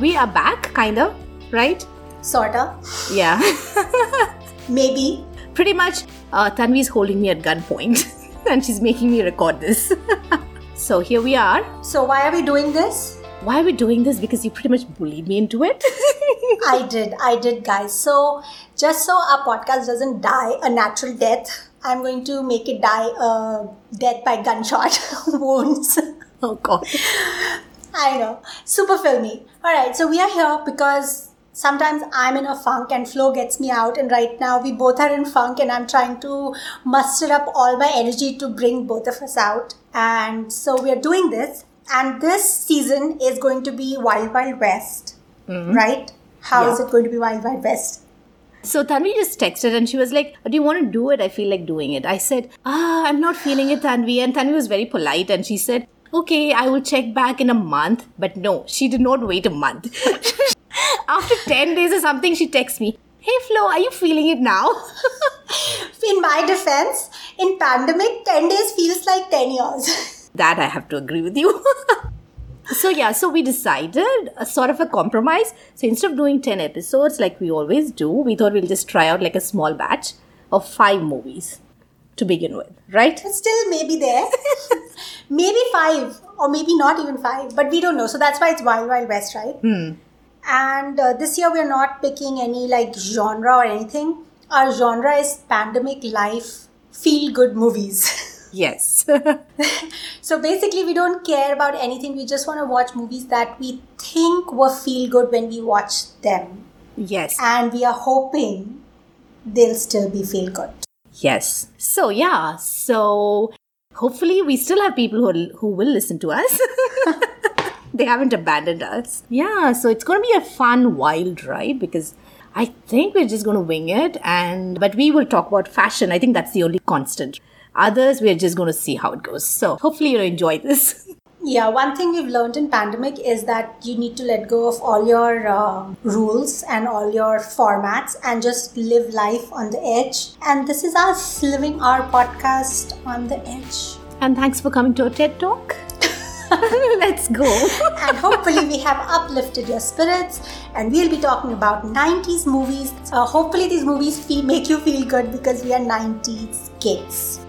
we are back, kind of, right? Sorta. Yeah. Maybe. Pretty much, uh, Tanvi is holding me at gunpoint and she's making me record this. so here we are. So, why are we doing this? Why are we doing this? Because you pretty much bullied me into it. I did, I did, guys. So, just so our podcast doesn't die a natural death, I'm going to make it die a death by gunshot wounds. oh, God. I know. Super filmy. All right, so we are here because sometimes I'm in a funk and Flo gets me out. And right now we both are in funk, and I'm trying to muster up all my energy to bring both of us out. And so we are doing this. And this season is going to be Wild Wild West, right? How is Yeah. it going to be Wild Wild West? So Tanvi just texted and she was like, Do you want to do it? I feel like doing it. I said, Ah, I'm not feeling it, Tanvi. And Tanvi was very polite and she said, Okay, I will check back in a month. But no, she did not wait a month. After 10 days or something, she texts me, Hey Flo, are you feeling it now? In my defense, in pandemic, 10 days feels like 10 years. that I have to agree with you. so yeah, so we decided a sort of a compromise. So instead of doing 10 episodes like we always do, we thought we'll just try out like a small batch of five movies to begin with, right? But still maybe there. maybe five, or maybe not even five, but we don't know. So that's why it's Wild Wild West, right? And uh, this year we're not picking any like genre or anything. Our genre is pandemic life, feel good movies. Yes. so basically, we don't care about anything. We just want to watch movies that we think were feel good when we watch them. yes. And we are hoping they'll still be feel good. Yes. So yeah. So hopefully we still have people who who will listen to us. they haven't abandoned us. Yeah. So it's going to be a fun wild ride because I think we're just going to wing it and but we will talk about fashion. I think that's the only constant. Others we're just going to see how it goes. So hopefully you'll enjoy this. Yeah, one thing we've learned in pandemic is that you need to let go of all your uh, rules and all your formats and just live life on the edge. And this is us living our podcast on the edge. And thanks for coming to a TED Talk. Let's go. And hopefully, we have uplifted your spirits. And we'll be talking about 90s movies. Uh, hopefully, these movies feel, make you feel good because we are 90s kids.